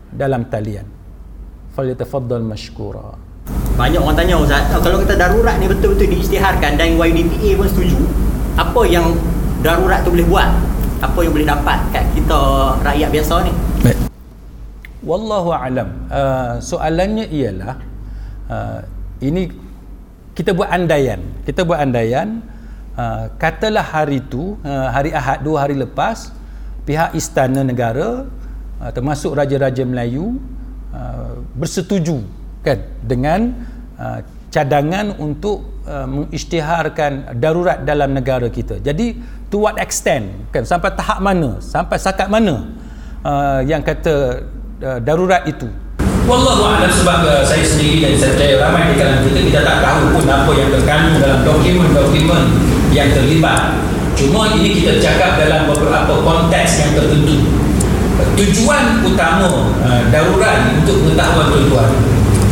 dalam talian. Falyatafaddal mashkura banyak orang tanya Ustaz kalau kita darurat ni betul-betul diisytiharkan dan YDPA pun setuju apa yang darurat tu boleh buat? Apa yang boleh dapat kat kita rakyat biasa ni? Baik. Wallahu alam. Uh, soalannya ialah uh, ini kita buat andaian. Kita buat andaian uh, katalah hari itu uh, hari Ahad dua hari lepas pihak istana negara uh, termasuk raja-raja Melayu uh, bersetuju kan? Dengan uh, cadangan untuk uh, mengisytiharkan darurat dalam negara kita. Jadi to what extent? Kan? Sampai tahap mana? Sampai sakat mana uh, yang kata uh, darurat itu? Wallahu a'lam sebab uh, saya sendiri dan saya percaya ramai di kalangan kita kita tak tahu pun apa yang terkandung dalam dokumen-dokumen yang terlibat. Cuma ini kita cakap dalam beberapa konteks yang tertentu. Tujuan utama uh, darurat untuk pengetahuan tuan-tuan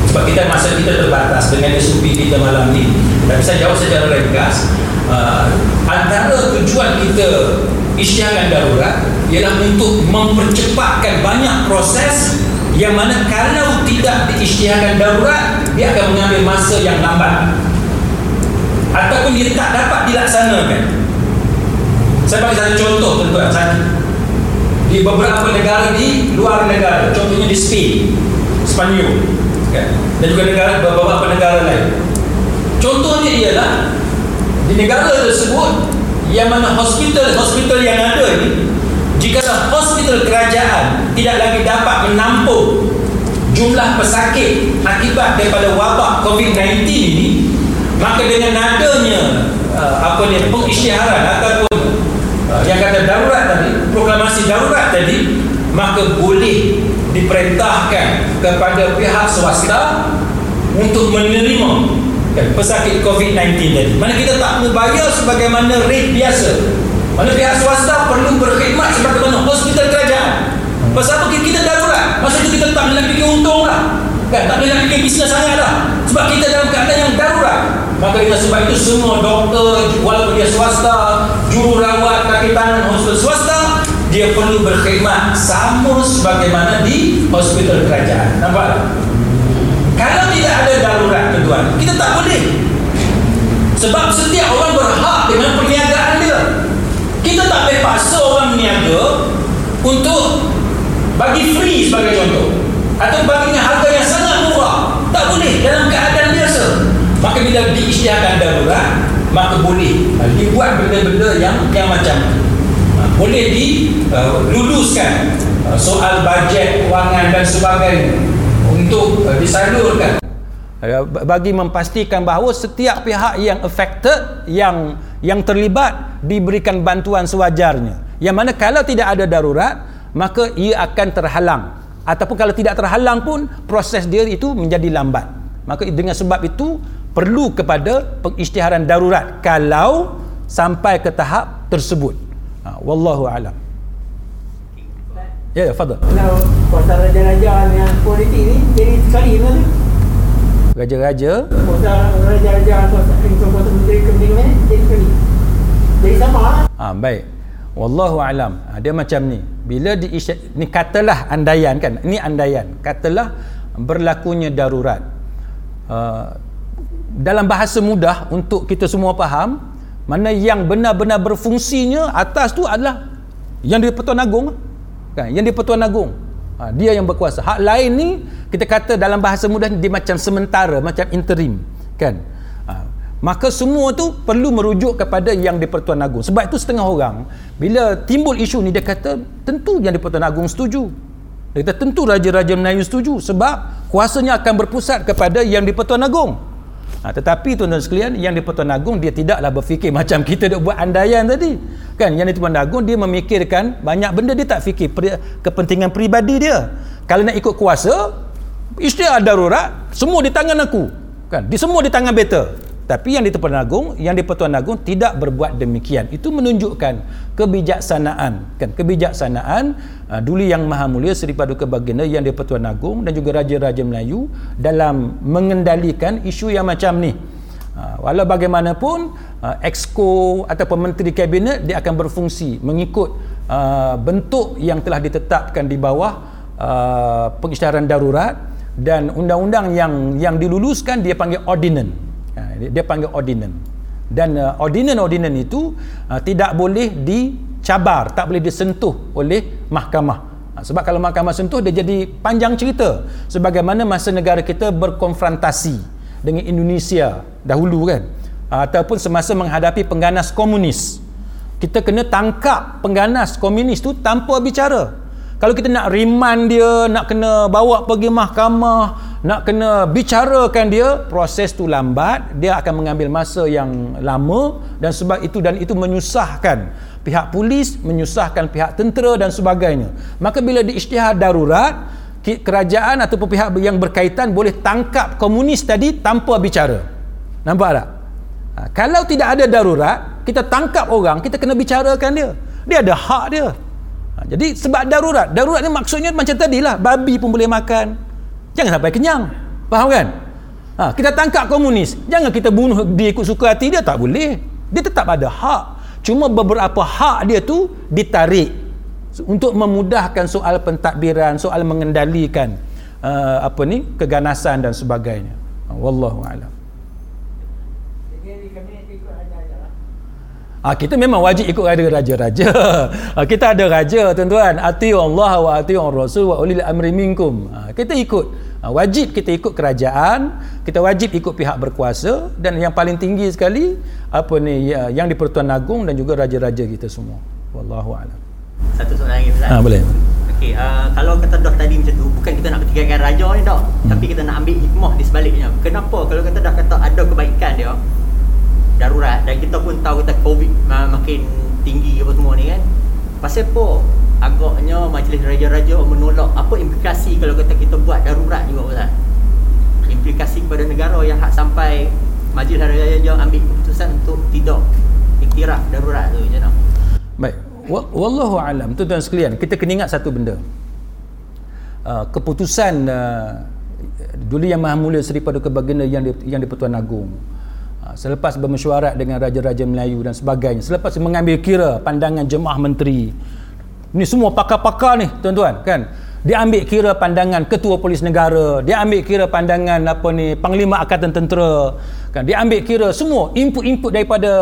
sebab kita masa kita terbatas dengan SOP kita malam ni. Tapi saya jawab secara ringkas. Uh, antara tujuan kita isytiharan darurat ialah untuk mempercepatkan banyak proses yang mana kalau tidak diisytiharkan darurat dia akan mengambil masa yang lambat. Ataupun dia tak dapat dilaksanakan. Saya bagi satu contoh tuan-tuan. Di beberapa negara di luar negara contohnya di Spain Spanyol kan? dan juga negara beberapa negara lain contohnya ialah di negara tersebut yang mana hospital-hospital yang ada ini jika hospital kerajaan tidak lagi dapat menampung jumlah pesakit akibat daripada wabak COVID-19 ini maka dengan adanya uh, apa ni pengisytiharan ataupun uh, yang kata darurat tadi proklamasi darurat tadi maka boleh diperintahkan kepada pihak swasta untuk menerima kan, pesakit COVID-19 tadi mana kita tak perlu bayar sebagaimana rate biasa mana pihak swasta perlu berkhidmat sebagaimana hospital kerajaan. Pasal apa kita darurat? Masa itu kita tak boleh fikir untung lah. Kan? Tak boleh fikir bisnes sangat lah. Sebab kita dalam keadaan yang darurat. Maka dengan sebab itu semua doktor, walaupun dia swasta, jururawat, kaki tangan hospital swasta, dia perlu berkhidmat sama sebagaimana di hospital kerajaan. Nampak? Kalau tidak ada darurat, tuan kita tak boleh. Sebab setiap orang berhak dengan perniagaan dia. Kita tak boleh paksa orang meniaga untuk bagi free sebagai contoh atau bagi dengan harga yang sangat murah. Tak boleh dalam keadaan biasa. Maka bila diisytiharkan darurat, maka boleh uh, dibuat benda-benda yang yang macam boleh diluluskan uh, soal bajet kewangan dan sebagainya untuk uh, disalurkan. Bagi memastikan bahawa setiap pihak yang affected yang yang terlibat diberikan bantuan sewajarnya. Yang mana kalau tidak ada darurat maka ia akan terhalang. Ataupun kalau tidak terhalang pun proses dia itu menjadi lambat. Maka dengan sebab itu perlu kepada pengisytiharan darurat kalau sampai ke tahap tersebut wallahu alam. Ya ya fadal. Kalau kuasa raja-raja yang politik ni jadi sekali kan raja-raja? Kuasa raja-raja atau kuasa menteri kepentingan ni jadi sekali. Jadi sama lah ha, baik. Wallahu alam. Ha, dia macam ni. Bila di ni katalah andaian kan? Ini andaian. Katalah berlakunya darurat. Uh, dalam bahasa mudah untuk kita semua faham mana yang benar-benar berfungsinya atas tu adalah yang di Pertuan Agong kan? Yang di Pertuan Agong ha, dia yang berkuasa. Hak lain ni kita kata dalam bahasa mudah dia macam sementara macam interim. Kan? Ha, maka semua tu perlu merujuk kepada yang di Pertuan Agong sebab itu setengah orang bila timbul isu ni dia kata tentu yang di Pertuan Agong setuju. Dia kata tentu Raja-Raja Melayu setuju sebab kuasanya akan berpusat kepada yang di Pertuan Agong ha, tetapi tuan-tuan sekalian yang di Pertuan Agong dia tidaklah berfikir macam kita dah buat andaian tadi. Kan yang di Pertuan Agong dia memikirkan banyak benda dia tak fikir. Pri, kepentingan peribadi dia. Kalau nak ikut kuasa istiar darurat semua di tangan aku. Kan di semua di tangan better tapi yang di Pertuan Agong yang di Pertuan Agong tidak berbuat demikian. Itu menunjukkan kebijaksanaan kan? Kebijaksanaan uh, dulu yang maha mulia Seri Paduka Baginda yang di Pertuan Agong dan juga raja-raja Melayu dalam mengendalikan isu yang macam ni. Uh, walau bagaimanapun uh, exco ataupun menteri kabinet dia akan berfungsi mengikut uh, bentuk yang telah ditetapkan di bawah uh, pengisytiharan darurat dan undang-undang yang yang diluluskan dia panggil ordinance dia, panggil ordinance. Dan uh, ordinance-ordinance itu uh, tidak boleh dicabar tak boleh disentuh oleh mahkamah. Ha, sebab kalau mahkamah sentuh dia jadi panjang cerita sebagaimana masa negara kita berkonfrontasi dengan Indonesia dahulu kan? Ha, ataupun semasa menghadapi pengganas komunis. Kita kena tangkap pengganas komunis tu tanpa bicara kalau kita nak remand dia nak kena bawa pergi mahkamah nak kena bicarakan dia proses tu lambat dia akan mengambil masa yang lama dan sebab itu dan itu menyusahkan pihak polis menyusahkan pihak tentera dan sebagainya. Maka bila diisytihar darurat kerajaan ataupun pihak yang berkaitan boleh tangkap komunis tadi tanpa bicara. Nampak tak? Ha, kalau tidak ada darurat kita tangkap orang kita kena bicarakan dia. Dia ada hak dia Ha, jadi sebab darurat. Darurat ni maksudnya macam tadi lah. Babi pun boleh makan. Jangan sampai kenyang. Faham kan? Ha, kita tangkap komunis. Jangan kita bunuh dia ikut suka hati dia. Tak boleh. Dia tetap ada hak. Cuma beberapa hak dia tu ditarik. Untuk memudahkan soal pentadbiran, soal mengendalikan uh, apa ni keganasan dan sebagainya. Ha, wallahu a'lam. Ha, kita memang wajib ikut raja-raja. Ha, kita ada raja tuan-tuan. Ati'u Allah wa ati'u Rasul wa ulil amri minkum. Ha, kita ikut. Ha, wajib kita ikut kerajaan. Kita wajib ikut pihak berkuasa. Dan yang paling tinggi sekali, apa ni ya, yang di Pertuan Agong dan juga raja-raja kita semua. Wallahu a'lam. Satu soalan lagi Ustaz. Ha, boleh. Okey, uh, kalau kata dah tadi macam tu, bukan kita nak pertikaikan raja ni dah. Hmm. Tapi kita nak ambil hikmah di sebaliknya. Kenapa kalau kata dah kata ada kebaikan dia, darurat. Dan kita pun tahu kata covid makin tinggi apa semua ni kan. Pasal apa? Agaknya majlis raja-raja menolak apa implikasi kalau kata kita buat darurat juga Ustaz? Implikasi kepada negara yang hak sampai majlis raja-raja ambil keputusan untuk tidak iktiraf darurat tu macam mana? Baik. Wallahu alam. Tuan-tuan sekalian kita kena ingat satu benda. Uh, keputusan uh, dulu yang maha mulia Seri Paduka Baginda yang di, yang di Pertuan Agong Ha, selepas bermesyuarat dengan raja-raja Melayu dan sebagainya selepas mengambil kira pandangan jemaah menteri ni semua pakar-pakar ni tuan-tuan kan? Dia ambil kira pandangan ketua polis negara dia ambil kira pandangan apa ni panglima angkatan tentera kan? Dia ambil kira semua input-input daripada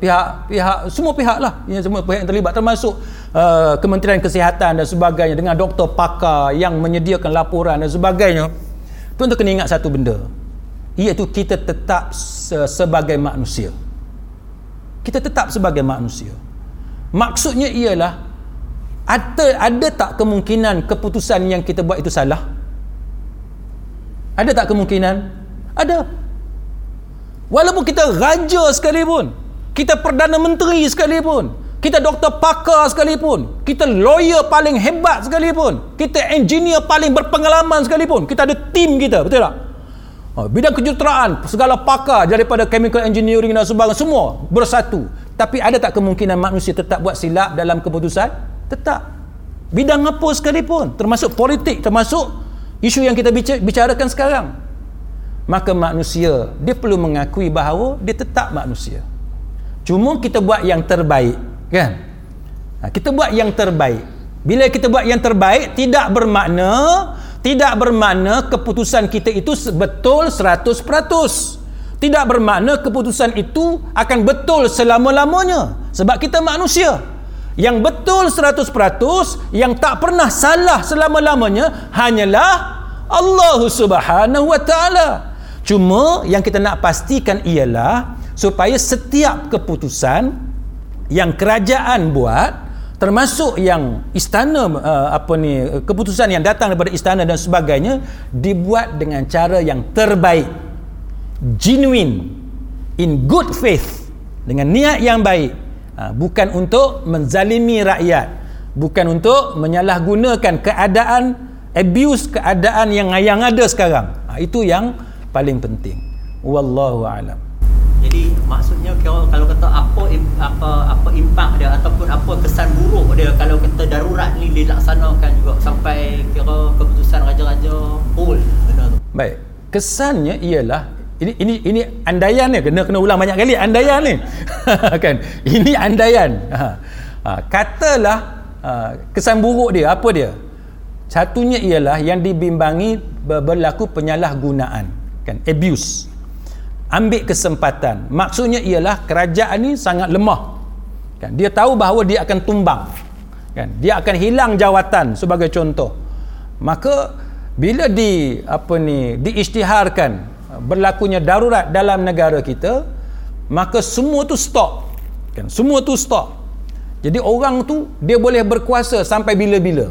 pihak-pihak semua pihak lah yang semua pihak yang terlibat termasuk uh, kementerian kesihatan dan sebagainya dengan doktor pakar yang menyediakan laporan dan sebagainya. Tuan-tuan kena ingat satu benda iaitu kita tetap se- sebagai manusia. Kita tetap sebagai manusia. Maksudnya ialah ada ada tak kemungkinan keputusan yang kita buat itu salah? Ada tak kemungkinan? Ada. Walaupun kita raja sekalipun kita perdana menteri sekalipun kita doktor pakar sekalipun kita lawyer paling hebat sekalipun kita engineer paling berpengalaman sekalipun kita ada tim kita betul tak oh, bidang kejuruteraan segala pakar daripada chemical engineering dan sebagainya semua bersatu. Tapi ada tak kemungkinan manusia tetap buat silap dalam keputusan? Tetap. Bidang apa sekalipun termasuk politik termasuk isu yang kita bicarakan sekarang. Maka manusia dia perlu mengakui bahawa dia tetap manusia. Cuma kita buat yang terbaik kan? Ha, kita buat yang terbaik. Bila kita buat yang terbaik tidak bermakna tidak bermakna keputusan kita itu betul 100% tidak bermakna keputusan itu akan betul selama-lamanya. Sebab kita manusia. Yang betul 100% yang tak pernah salah selama-lamanya hanyalah Allah Subhanahu wa taala. Cuma yang kita nak pastikan ialah supaya setiap keputusan yang kerajaan buat termasuk yang istana uh, apa ni keputusan yang datang daripada istana dan sebagainya dibuat dengan cara yang terbaik. Genuine in good faith dengan niat yang baik. Uh, bukan untuk menzalimi rakyat. Bukan untuk menyalahgunakan keadaan abuse keadaan yang yang ada sekarang. Uh, itu yang paling penting. Wallahu alam maksudnya kira kalau kata apa apa apa impak dia ataupun apa kesan buruk dia kalau kata darurat ni dilaksanakan juga sampai kira keputusan raja-raja hold benda tu. Baik. Kesannya ialah ini ini ini andaian ni kena kena ulang banyak kali andaian ni. kan. Ini andaian. Ha. ha. Katalah ha, kesan buruk dia apa dia? Satunya ialah yang dibimbangi berlaku penyalahgunaan kan abuse ambil kesempatan. Maksudnya ialah kerajaan ni sangat lemah. Kan? Dia tahu bahawa dia akan tumbang. Kan? Dia akan hilang jawatan sebagai contoh. Maka bila di apa ni diisytiharkan berlakunya darurat dalam negara kita maka semua tu stop. Kan? Semua tu stop. Jadi orang tu dia boleh berkuasa sampai bila-bila.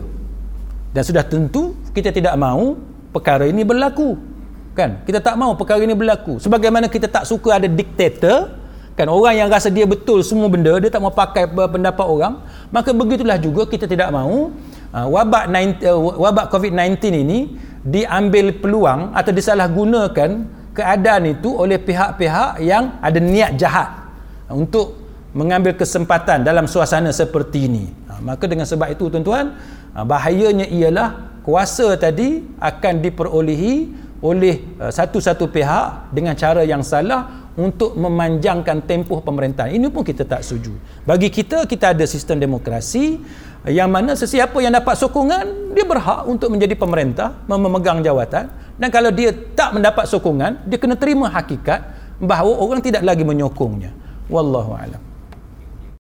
Dan sudah tentu kita tidak mahu perkara ini berlaku kan? Kita tak mau perkara ini berlaku. Sebagaimana kita tak suka ada diktator kan? Orang yang rasa dia betul semua benda dia tak mau pakai pendapat orang maka begitulah juga kita tidak mau uh, wabak 9, uh, wabak COVID-19 ini diambil peluang atau disalahgunakan keadaan itu oleh pihak-pihak yang ada niat jahat uh, untuk mengambil kesempatan dalam suasana seperti ini. Uh, maka dengan sebab itu tuan-tuan bahayanya ialah kuasa tadi akan diperolehi oleh uh, satu-satu pihak dengan cara yang salah untuk memanjangkan tempoh pemerintahan. Ini pun kita tak setuju. Bagi kita, kita ada sistem demokrasi yang mana sesiapa yang dapat sokongan, dia berhak untuk menjadi pemerintah, memegang jawatan. Dan kalau dia tak mendapat sokongan, dia kena terima hakikat bahawa orang tidak lagi menyokongnya. Wallahu a'lam.